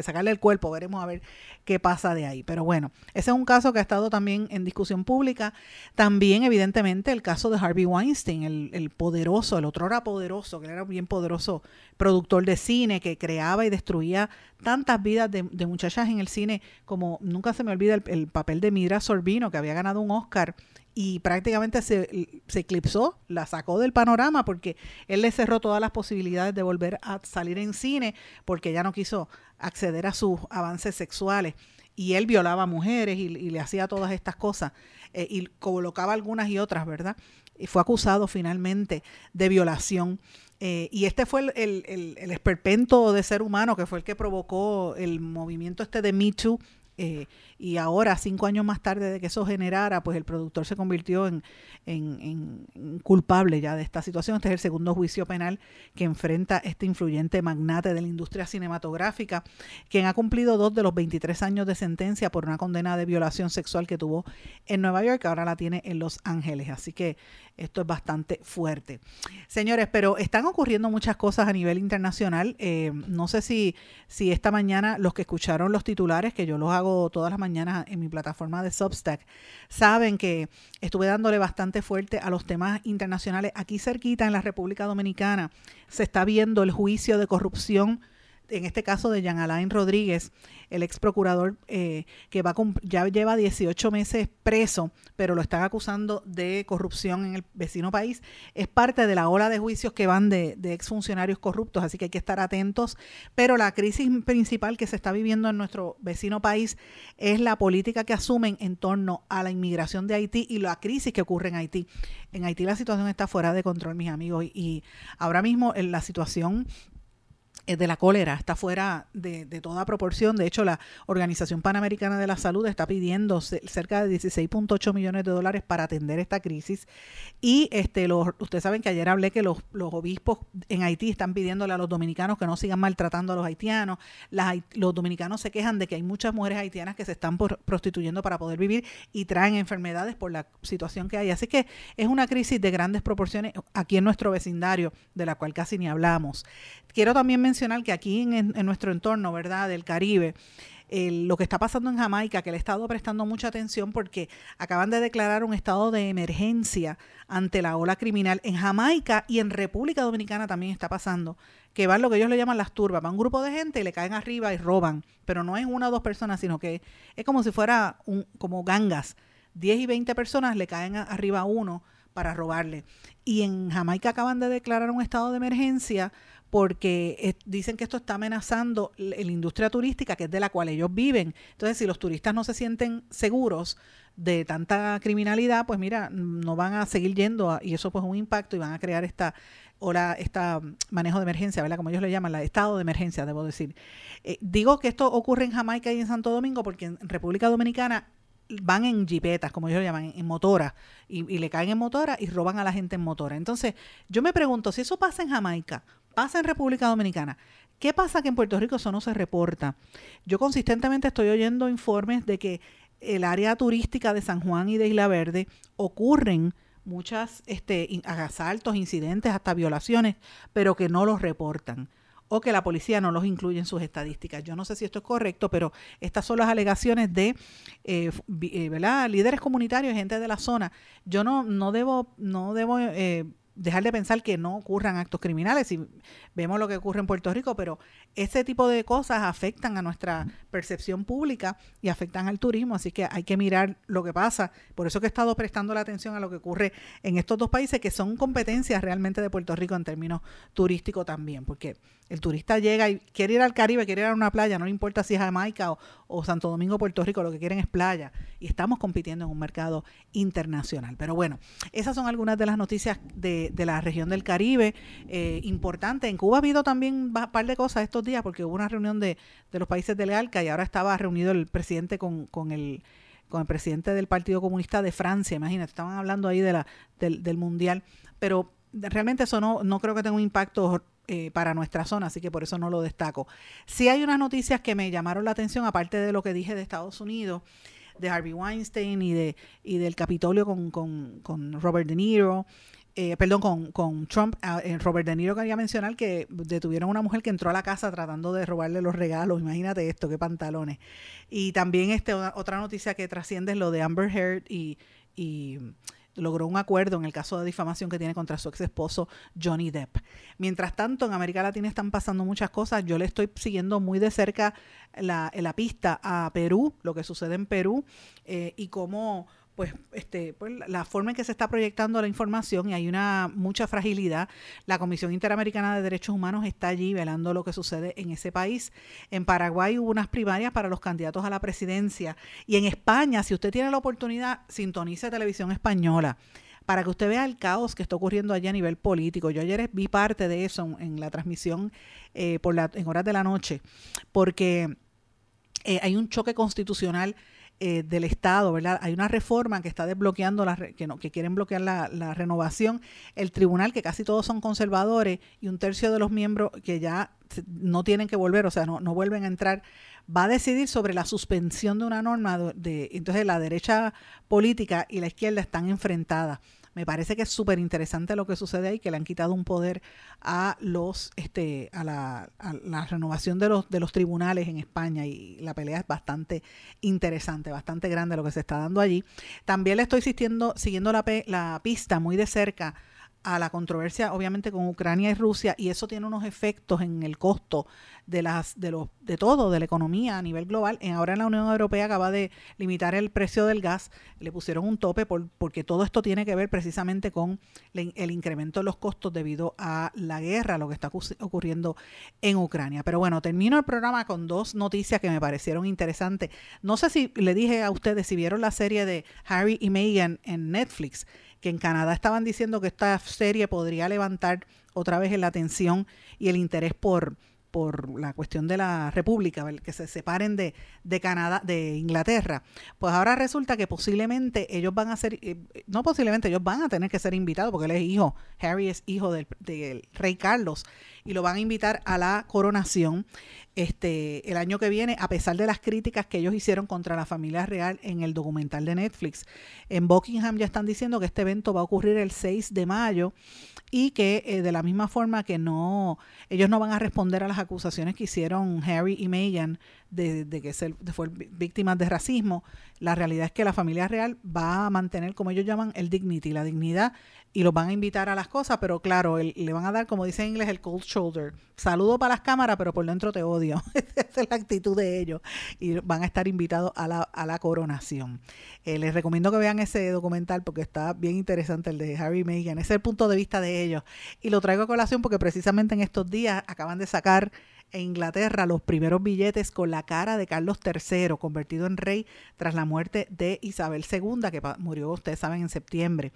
A: sacarle el cuerpo. Veremos a ver qué pasa de ahí. Pero bueno, ese es un caso que ha estado también en discusión pública. También, evidentemente, el caso de Harvey Weinstein, el, el poderoso, el otro era poderoso, que era bien poderoso productor de cine que creaba y destruía tantas vidas de, de muchachas en el cine, como nunca se me olvida el, el papel de Mira Sorbino, que había ganado un Oscar y prácticamente se, eclipsó, la sacó del panorama porque él le cerró todas las posibilidades de volver a salir en cine porque ya no quiso acceder a sus avances sexuales y él violaba mujeres y, le hacía todas estas cosas eh, y colocaba algunas y otras, ¿verdad? Y fue acusado finalmente de violación. Eh, y este fue el, el, esperpento de ser humano que fue el que provocó el movimiento este de Me Too eh, y ahora, cinco años más tarde de que eso generara, pues el productor se convirtió en, en, en, culpable ya de esta situación. Este es el segundo juicio penal que enfrenta este influyente magnate de la industria cinematográfica, quien ha cumplido dos de los 23 años de sentencia por una condena de violación sexual que tuvo en Nueva York, ahora la tiene en Los Ángeles. Así que esto es bastante fuerte. Señores, pero están ocurriendo muchas cosas a nivel internacional. Eh, no sé si, si esta mañana los que escucharon los titulares, que yo los hago todas las mañanas en mi plataforma de Substack, saben que estuve dándole bastante fuerte a los temas internacionales. Aquí cerquita en la República Dominicana se está viendo el juicio de corrupción en este caso de Jean Alain Rodríguez, el ex procurador eh, que va ya lleva 18 meses preso, pero lo están acusando de corrupción en el vecino país, es parte de la ola de juicios que van de, exfuncionarios corruptos, así que hay que estar atentos. Pero la crisis principal que se está viviendo en nuestro vecino país es la política que asumen en torno a la inmigración de Haití y la crisis que ocurre en Haití. En Haití la situación está fuera de control, mis amigos, y, y ahora mismo en la situación de la cólera está fuera de, de, toda proporción. De hecho, la Organización Panamericana de la Salud está pidiendo cerca de 16.8 millones de dólares para atender esta crisis. Y este, los, ustedes saben que ayer hablé que los, los, obispos en Haití están pidiéndole a los dominicanos que no sigan maltratando a los haitianos. Las, los dominicanos se quejan de que hay muchas mujeres haitianas que se están prostituyendo para poder vivir y traen enfermedades por la situación que hay. Así que es una crisis de grandes proporciones aquí en nuestro vecindario, de la cual casi ni hablamos. Quiero también mencionar que aquí en, nuestro entorno, ¿verdad?, del Caribe, lo que está pasando en Jamaica, que le he estado prestando mucha atención porque acaban de declarar un estado de emergencia ante la ola criminal en Jamaica y en República Dominicana también está pasando, que van lo que ellos le llaman las turbas, va un grupo de gente y le caen arriba y roban, pero no es una o dos personas, sino que es como si fuera un, como gangas, 10 y 20 personas le caen arriba a uno para robarle. Y en Jamaica acaban de declarar un estado de emergencia porque dicen que esto está amenazando la industria turística, que es de la cual ellos viven. Entonces, si los turistas no se sienten seguros de tanta criminalidad, pues mira, no van a seguir yendo y eso pues un impacto y van a crear esta hora, esta manejo de emergencia, ¿verdad? Como ellos le llaman, la estado de emergencia, debo decir. Eh, digo que esto ocurre en Jamaica y en Santo Domingo porque en República Dominicana van en jipetas, como ellos lo llaman, en motora, y, le caen en motora y roban a la gente en motora. Entonces, yo me pregunto, si eso pasa en Jamaica, pasa en República Dominicana, ¿qué pasa que en Puerto Rico eso no se reporta? Yo consistentemente estoy oyendo informes de que el área turística de San Juan y de Isla Verde ocurren muchas este, asaltos, incidentes, hasta violaciones, pero que no los reportan o que la policía no los incluye en sus estadísticas. Yo no sé si esto es correcto, pero estas son las alegaciones de eh, eh, líderes comunitarios, gente de la zona. Yo no, no debo, no debo eh, dejar de pensar que no ocurran actos criminales y vemos lo que ocurre en Puerto Rico, pero ese tipo de cosas afectan a nuestra percepción pública y afectan al turismo, así que hay que mirar lo que pasa. Por eso que he estado prestando la atención a lo que ocurre en estos dos países que son competencias realmente de Puerto Rico en términos turísticos también, porque el turista llega y quiere ir al Caribe, quiere ir a una playa, no le importa si es Jamaica o, Santo Domingo, Puerto Rico, lo que quieren es playa y estamos compitiendo en un mercado internacional. Pero bueno, esas son algunas de las noticias de, de la región del Caribe eh, importante. En Cuba ha habido también un par de cosas estos días porque hubo una reunión de, de los países del ALCA y ahora estaba reunido el presidente con, con el con el presidente del Partido Comunista de Francia, imagínate, estaban hablando ahí de la, del, del Mundial, pero realmente eso no, no creo que tenga un impacto eh, para nuestra zona, así que por eso no lo destaco. Sí hay unas noticias que me llamaron la atención, aparte de lo que dije de Estados Unidos, de Harvey Weinstein y, de, y del Capitolio con, con, con Robert De Niro. Eh, perdón, con, con Trump, ah, eh, Robert De Niro quería mencionar que detuvieron a una mujer que entró a la casa tratando de robarle los regalos. Imagínate esto, qué pantalones. Y también este, otra noticia que trasciende es lo de Amber Heard y, y logró un acuerdo en el caso de difamación que tiene contra su ex esposo Johnny Depp. Mientras tanto, en América Latina están pasando muchas cosas. Yo le estoy siguiendo muy de cerca la, la pista a Perú, lo que sucede en Perú eh, y cómo pues, este, pues la forma en que se está proyectando la información y hay una mucha fragilidad. La Comisión Interamericana de Derechos Humanos está allí velando lo que sucede en ese país. En Paraguay hubo unas primarias para los candidatos a la presidencia y en España, si usted tiene la oportunidad, sintonice televisión española para que usted vea el caos que está ocurriendo allá a nivel político. Yo ayer vi parte de eso en, la transmisión eh, por la, en horas de la noche, porque eh, hay un choque constitucional eh, del Estado, ¿verdad? Hay una reforma que está desbloqueando, la, que, no, que quieren bloquear la, renovación. El tribunal, que casi todos son conservadores, y un tercio de los miembros que ya no tienen que volver, o sea, no, no vuelven a entrar, va a decidir sobre la suspensión de una norma. De, entonces, la derecha política y la izquierda están enfrentadas. Me parece que es súper interesante lo que sucede ahí, que le han quitado un poder a los, este, a la, a la renovación de los, de los tribunales en España y la pelea es bastante interesante, bastante grande lo que se está dando allí. También le estoy siguiendo, siguiendo la, la pista muy de cerca a la controversia obviamente con Ucrania y Rusia y eso tiene unos efectos en el costo de las de los de todo de la economía a nivel global. Ahora en la Unión Europea acaba de limitar el precio del gas. Le pusieron un tope por, porque todo esto tiene que ver precisamente con el incremento de los costos debido a la guerra lo que está ocurriendo en Ucrania. Pero bueno termino el programa con dos noticias que me parecieron interesantes. No sé si le dije a ustedes si vieron la serie de Harry y Meghan en Netflix que en Canadá estaban diciendo que esta serie podría levantar otra vez la atención y el interés por, por la cuestión de la República, que se separen de, de, Canadá, de Inglaterra, pues ahora resulta que posiblemente ellos van a ser, eh, no posiblemente, ellos van a tener que ser invitados, porque él es hijo, Harry es hijo del, del rey Carlos, y lo van a invitar a la coronación este el año que viene, a pesar de las críticas que ellos hicieron contra la familia real en el documental de Netflix. En Buckingham ya están diciendo que este evento va a ocurrir el 6 de mayo y que eh, de la misma forma que no, ellos no van a responder a las acusaciones que hicieron Harry y Meghan de, que se, de fue víctimas de racismo, la realidad es que la familia real va a mantener, como ellos llaman, el dignity, la dignidad, y los van a invitar a las cosas, pero claro, le van a dar, como dice en inglés, el cold shoulder. Saludo para las cámaras, pero por dentro te odio. Esa es la actitud de ellos. Y van a estar invitados a la, a la coronación. Eh, les recomiendo que vean ese documental porque está bien interesante el de Harry Meghan. Ese es el punto de vista de ellos. Y lo traigo a colación porque precisamente en estos días acaban de sacar en Inglaterra los primeros billetes con la cara de Carlos III, convertido en rey tras la muerte de Isabel II, que murió, ustedes saben, en septiembre.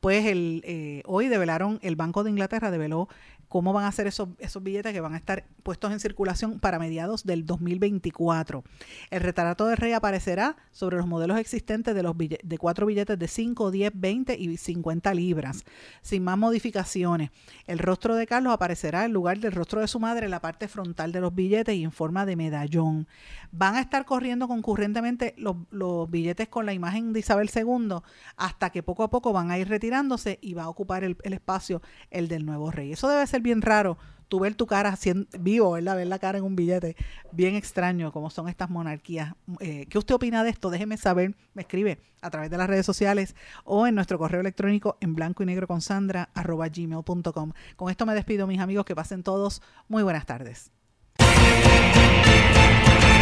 A: Pues el, eh, hoy develaron, el Banco de Inglaterra develó cómo van a ser esos, esos billetes que van a estar puestos en circulación para mediados del 2024. El retrato del rey aparecerá sobre los modelos existentes de los de cuatro billetes de 5, 10, 20 y 50 libras, sin más modificaciones. El rostro de Carlos aparecerá en lugar del rostro de su madre en la parte frontal de los billetes y en forma de medallón. Van a estar corriendo concurrentemente los, los billetes con la imagen de Isabel II hasta que poco a poco van a ir retirándose y va a ocupar el, el espacio el del nuevo rey. Eso debe ser bien raro tú ver tu cara haciendo, vivo, ¿verdad? Ver la cara en un billete. Bien extraño como son estas monarquías. Eh, ¿Qué usted opina de esto? Déjeme saber. Me escribe a través de las redes sociales o en nuestro correo electrónico en blanco y negro con sandra gmail.com. Con esto me despido, mis amigos. Que pasen todos. Muy buenas tardes.